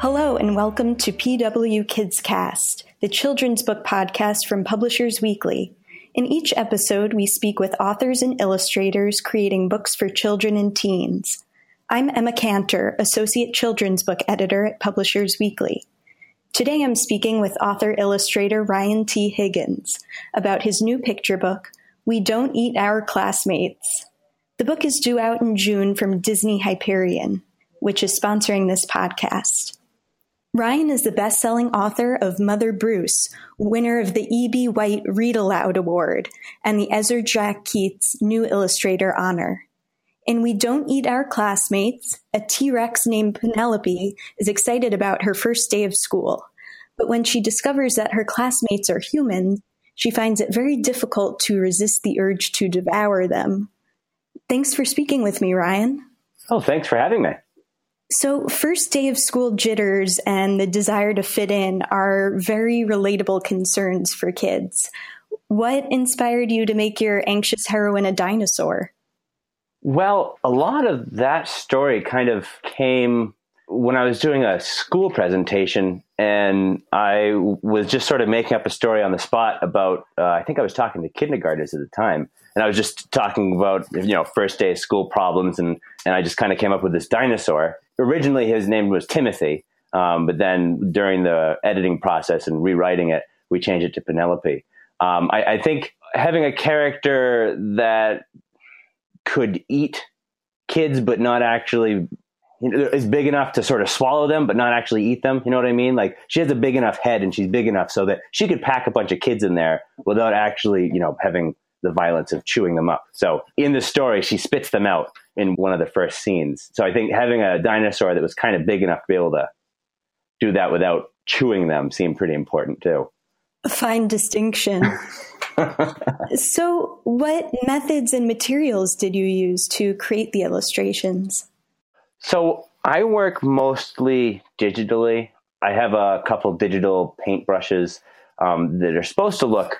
Hello, and welcome to PW Kids Cast, the children's book podcast from Publishers Weekly. In each episode, we speak with authors and illustrators creating books for children and teens. I'm Emma Kantor, Associate Children's Book Editor at Publishers Weekly. Today I'm speaking with author illustrator Ryan T. Higgins about his new picture book, We Don't Eat Our Classmates. The book is due out in June from Disney Hyperion, which is sponsoring this podcast. Ryan is the best selling author of Mother Bruce, winner of the E.B. White Read Aloud Award and the Ezra Jack Keats New Illustrator Honor. In We Don't Eat Our Classmates, a T Rex named Penelope is excited about her first day of school. But when she discovers that her classmates are human, she finds it very difficult to resist the urge to devour them. Thanks for speaking with me, Ryan. Oh, thanks for having me. So, first day of school jitters and the desire to fit in are very relatable concerns for kids. What inspired you to make your anxious heroine a dinosaur? Well, a lot of that story kind of came when I was doing a school presentation, and I was just sort of making up a story on the spot about. Uh, I think I was talking to kindergartners at the time, and I was just talking about you know first day of school problems, and and I just kind of came up with this dinosaur originally his name was Timothy, um, but then during the editing process and rewriting it, we changed it to Penelope. Um, I, I, think having a character that could eat kids, but not actually is big enough to sort of swallow them, but not actually eat them. You know what I mean? Like she has a big enough head, and she's big enough so that she could pack a bunch of kids in there without actually, you know, having the violence of chewing them up. So in the story, she spits them out in one of the first scenes. So I think having a dinosaur that was kind of big enough to be able to do that without chewing them seemed pretty important too. A fine distinction. so, what methods and materials did you use to create the illustrations? So, I work mostly digitally. I have a couple digital paint brushes um, that are supposed to look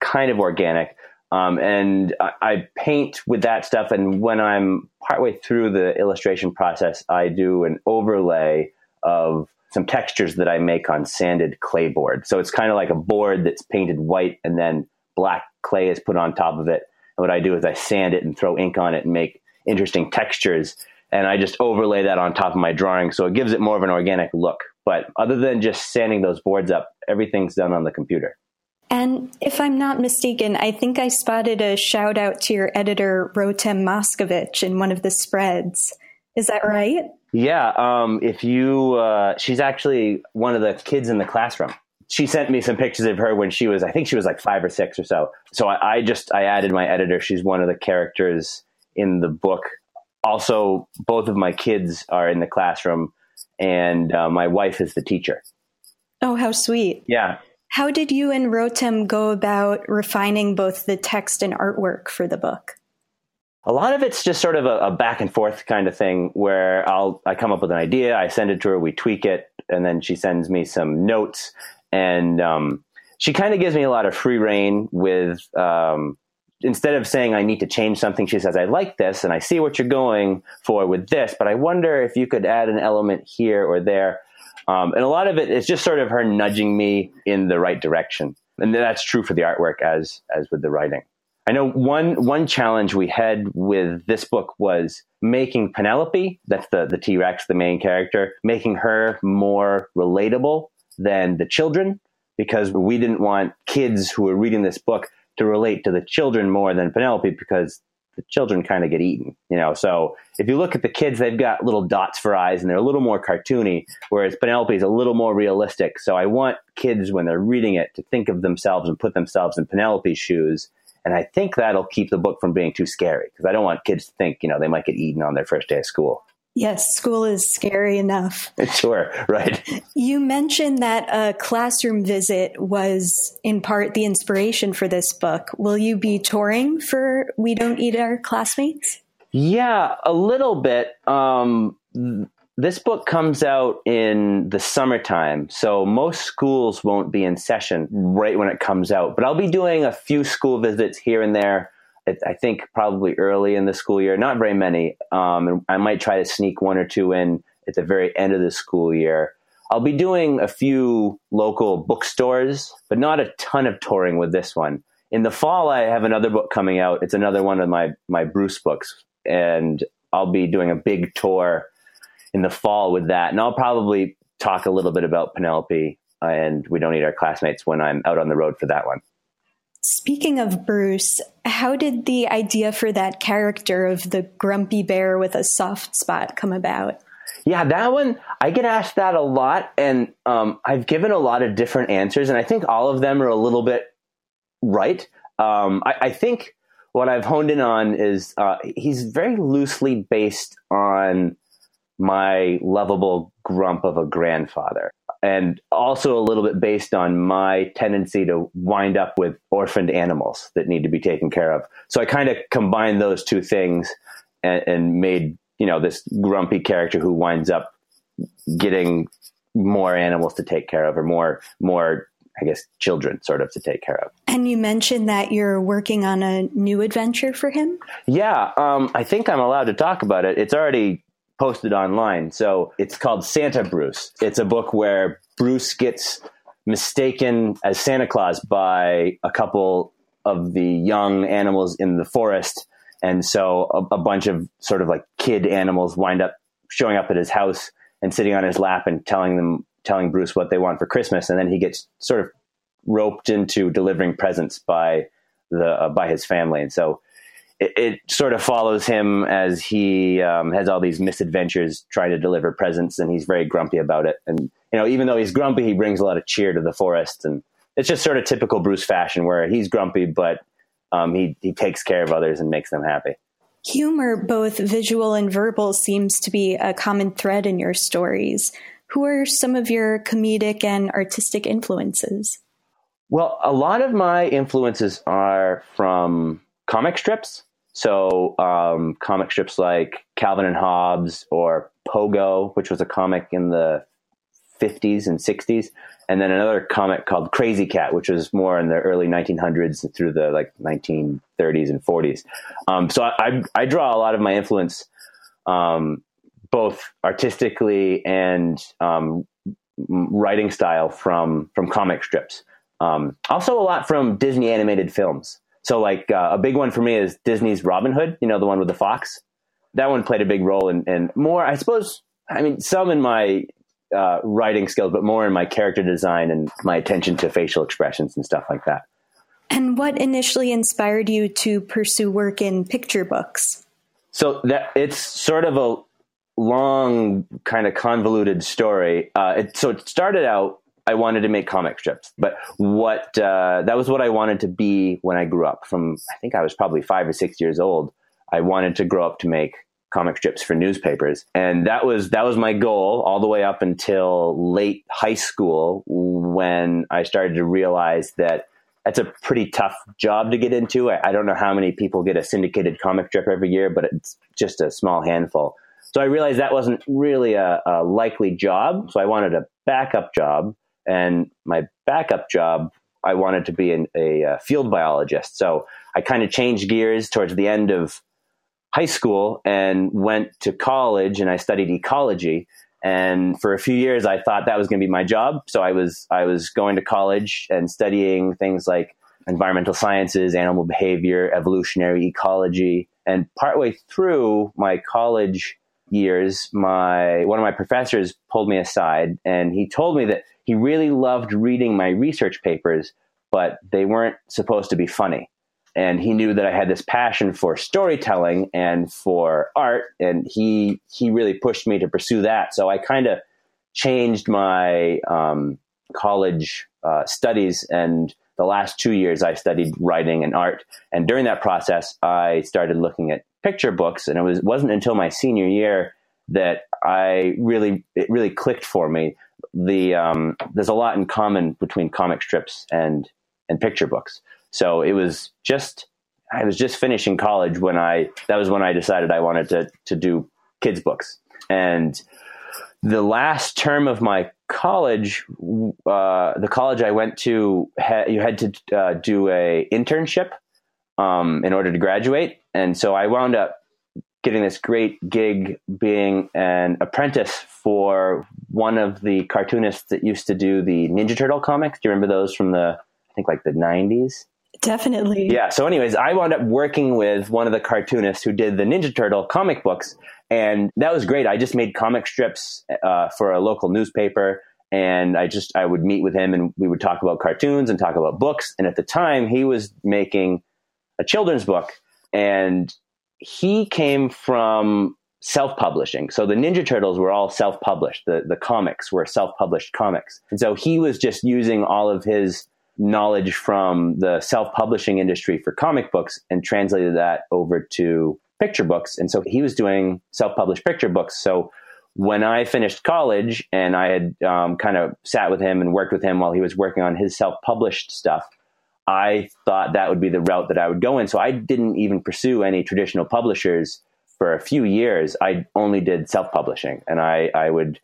kind of organic, um, and I, I, paint with that stuff. And when I'm partway through the illustration process, I do an overlay of some textures that I make on sanded clay board. So it's kind of like a board that's painted white and then black clay is put on top of it. And what I do is I sand it and throw ink on it and make interesting textures. And I just overlay that on top of my drawing. So it gives it more of an organic look. But other than just sanding those boards up, everything's done on the computer. And if I'm not mistaken, I think I spotted a shout out to your editor, Rotem Moscovich, in one of the spreads. Is that right? Yeah. Um, if you, uh, she's actually one of the kids in the classroom. She sent me some pictures of her when she was, I think she was like five or six or so. So I, I just, I added my editor. She's one of the characters in the book. Also, both of my kids are in the classroom, and uh, my wife is the teacher. Oh, how sweet. Yeah. How did you and Rotem go about refining both the text and artwork for the book? A lot of it's just sort of a, a, back and forth kind of thing where I'll I come up with an idea, I send it to her, we tweak it, and then she sends me some notes, and um, she kind of gives me a lot of free reign with. Um, instead of saying I need to change something, she says I like this and I see what you're going for with this, but I wonder if you could add an element here or there. Um, and a lot of it is just sort of her nudging me in the right direction. And that's true for the artwork as, as with the writing. I know one, one challenge we had with this book was making Penelope, that's the, the T-Rex, the main character, making her more relatable than the children because we didn't want kids who were reading this book to relate to the children more than Penelope because the children kind of get eaten, you know. So if you look at the kids, they've got little dots for eyes and they're a little more cartoony, whereas Penelope is a little more realistic. So I want kids when they're reading it to think of themselves and put themselves in Penelope's shoes. And I think that'll keep the book from being too scary because I don't want kids to think, you know, they might get eaten on their first day of school. Yes, school is scary enough. Sure, right. You mentioned that a classroom visit was in part the inspiration for this book. Will you be touring for We Don't Eat Our Classmates? Yeah, a little bit. Um, this book comes out in the summertime, so most schools won't be in session right when it comes out. But I'll be doing a few school visits here and there I think probably early in the school year, not very many. Um, I might try to sneak one or two in at the very end of the school year. I'll be doing a few local bookstores, but not a ton of touring with this one. In the fall, I have another book coming out. It's another one of my my Bruce books, and I'll be doing a big tour in the fall with that. And I'll probably talk a little bit about Penelope and We Don't Eat Our Classmates when I'm out on the road for that one. Speaking of Bruce, how did the idea for that character of the grumpy bear with a soft spot come about? Yeah, that one, I get asked that a lot, and um, I've given a lot of different answers, and I think all of them are a little bit right. Um, I, I, think what I've honed in on is uh, he's very loosely based on my lovable grump of a grandfather and also a little bit based on my tendency to wind up with orphaned animals that need to be taken care of. So I kind of combined those two things and, and, made you know this grumpy character who winds up getting more animals to take care of or more more I guess children sort of to take care of. And you mentioned that you're working on a new adventure for him. Yeah, um, I think I'm allowed to talk about it. It's already posted online. So it's called Santa Bruce. It's a book where Bruce gets mistaken as Santa Claus by a couple of the young animals in the forest. And so a, a, bunch of sort of like kid animals wind up showing up at his house and sitting on his lap and telling them, telling Bruce what they want for Christmas. And then he gets sort of roped into delivering presents by the, uh, by his family. And so it, it, sort of follows him as he um, has all these misadventures trying to deliver presents, and he's very grumpy about it. And you know, even though he's grumpy, he brings a lot of cheer to the forest, and it's just sort of typical Bruce fashion, where he's grumpy, but um, he he takes care of others and makes them happy. Humor, both visual and verbal, seems to be a common thread in your stories. Who are some of your comedic and artistic influences? Well, a lot of my influences are from comic strips. So um, comic strips like Calvin and Hobbes or Pogo, which was a comic in the 50s and 60s, and then another comic called Krazy Kat, which was more in the early 1900s through the like 1930s and 40s. Um, so I, I, I, draw a lot of my influence, um, both artistically and um, writing style from from comic strips. Um, also, a lot from Disney animated films. So like uh, a big one for me is Disney's Robin Hood, you know, the one with the fox. That one played a big role in, in more, I suppose, I mean, some in my uh, writing skills, but more in my character design and my attention to facial expressions and stuff like that. And what initially inspired you to pursue work in picture books? So that it's sort of a long, kind of convoluted story. Uh, it, so it started out I wanted to make comic strips. But what uh, that was what I wanted to be when I grew up. From I think I was probably five or six years old. I wanted to grow up to make comic strips for newspapers, and that was that was my goal all the way up until late high school when I started to realize that that's a pretty tough job to get into. I, I don't know how many people get a syndicated comic strip every year, but it's just a small handful. So I realized that wasn't really a, a likely job. So I wanted a backup job and my backup job, I wanted to be an, a, a field biologist. So I kind of changed gears towards the end of high school and went to college and I studied ecology. And for a few years, I thought that was going to be my job. So I was I was going to college and studying things like environmental sciences, animal behavior, evolutionary ecology. And partway through my college years, my one of my professors pulled me aside and he told me that he really loved reading my research papers, but they weren't supposed to be funny. And he knew that I had this passion for storytelling and for art, and he he really pushed me to pursue that. So I kind of changed my um, college uh, studies, and the last two years I studied writing and art. And during that process, I started looking at picture books, and it was wasn't until my senior year that I really it really clicked for me the um, there's a lot in common between comic strips and and picture books. So it was just I was just finishing college when I that was when I decided I wanted to to do kids books. And the last term of my college, uh, the college I went to, ha- you had to uh, do a internship um, in order to graduate, and so I wound up getting this great gig being an apprentice for one of the cartoonists that used to do the Ninja Turtle comics. Do you remember those from the, I think like the 90s? Definitely. Yeah. So, anyways, I wound up working with one of the cartoonists who did the Ninja Turtle comic books. And that was great. I just made comic strips uh, for a local newspaper. And I just, I would meet with him and we would talk about cartoons and talk about books. And at the time, he was making a children's book. And he came from self-publishing. So the Ninja Turtles were all self-published. The the comics were self-published comics. And so he was just using all of his knowledge from the self-publishing industry for comic books and translated that over to picture books. And so he was doing self-published picture books. So when I finished college and I had um, kind of sat with him and worked with him while he was working on his self-published stuff, I thought that would be the route that I would go in. So I didn't even pursue any traditional publishers for a few years. I only did self publishing and I, I would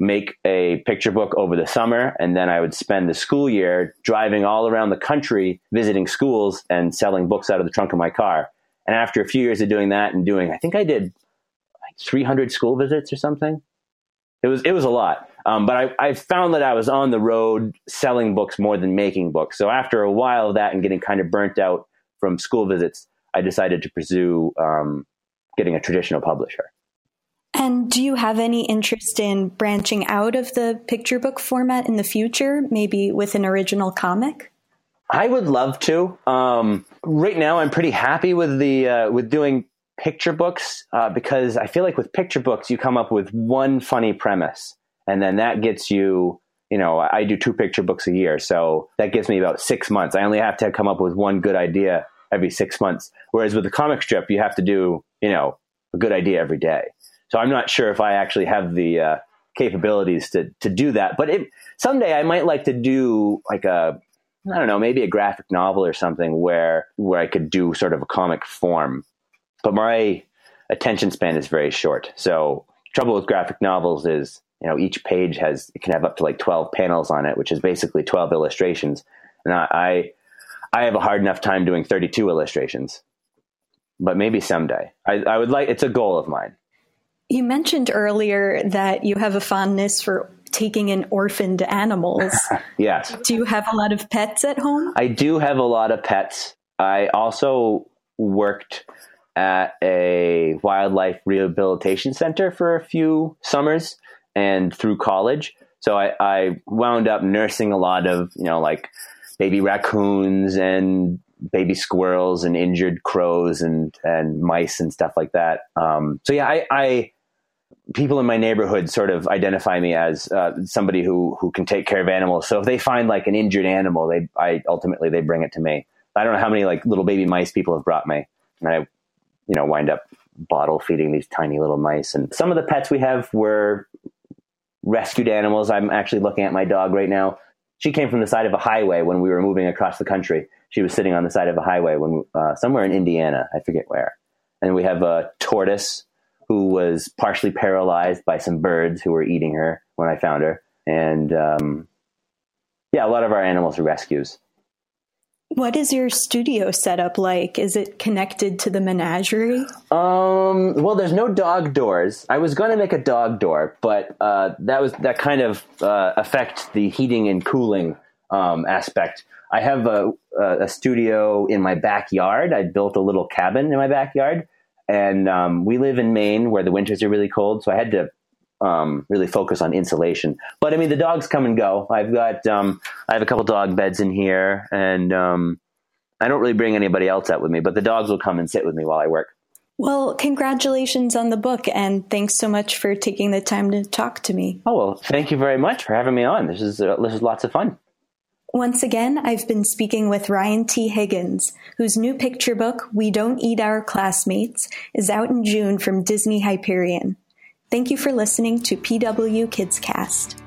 make a picture book over the summer and then I would spend the school year driving all around the country visiting schools and selling books out of the trunk of my car. And after a few years of doing that and doing, I think I did like 300 school visits or something. It was, it was a lot. Um, but I, I found that I was on the road selling books more than making books. So after a while of that and getting kind of burnt out from school visits, I decided to pursue um, getting a traditional publisher. And do you have any interest in branching out of the picture book format in the future, maybe with an original comic? I would love to. Um, right now, I'm pretty happy with the uh, with doing picture books uh, because I feel like with picture books, you come up with one funny premise, and then that gets you you know i do two picture books a year. So that gives me about six months. I only have to come up with one good idea every six months. Whereas with a comic strip you have to do you know a good idea every day. So i'm not sure if i actually have the uh, capabilities to to do that. But it, someday i might like to do like a i don't know maybe a graphic novel or something where where i could do sort of a comic form. But my attention span is very short. So trouble with graphic novels is you know each page has it can have up to like 12 panels on it which is basically 12 illustrations. And i i have a hard enough time doing 32 illustrations but maybe someday. I, I would like it's a goal of mine. You mentioned earlier that you have a fondness for taking in orphaned animals. Yes do you have a lot of pets at home? I do have a lot of pets. I also worked at a wildlife rehabilitation center for a few summers and through college. So I, I wound up nursing a lot of, you know, like baby raccoons and baby squirrels and injured crows and, and mice and stuff like that. Um, so yeah, I, I, people in my neighborhood sort of identify me as uh, somebody who, who can take care of animals. So if they find like an injured animal, they, I ultimately, they bring it to me. I don't know how many like little baby mice people have brought me. And I, you know, wind up bottle feeding these tiny little mice. And some of the pets we have were rescued animals. I'm actually looking at my dog right now. She came from the side of a highway when we were moving across the country. She was sitting on the side of a highway when uh, somewhere in Indiana, I forget where. And we have a tortoise who was partially paralyzed by some birds who were eating her when I found her. And um, yeah, a lot of our animals are rescues. What is your studio setup like? Is it connected to the menagerie? Um, well, there's no dog doors. I was going to make a dog door, but uh, that was that kind of uh, affect the heating and cooling um, aspect. I have a, a, studio in my backyard. I built a little cabin in my backyard, and um, we live in Maine where the winters are really cold. So I had to um, really focus on insulation. But I mean, the dogs come and go. I've got um, I have a couple dog beds in here, and um, I don't really bring anybody else out with me, but the dogs will come and sit with me while I work. Well, congratulations on the book, and thanks so much for taking the time to talk to me. Oh well, thank you very much for having me on. This is uh, this is lots of fun. Once again, I've been speaking with Ryan T. Higgins, whose new picture book, We Don't Eat Our Classmates, is out in June from Disney Hyperion. Thank you for listening to PW Kids Cast.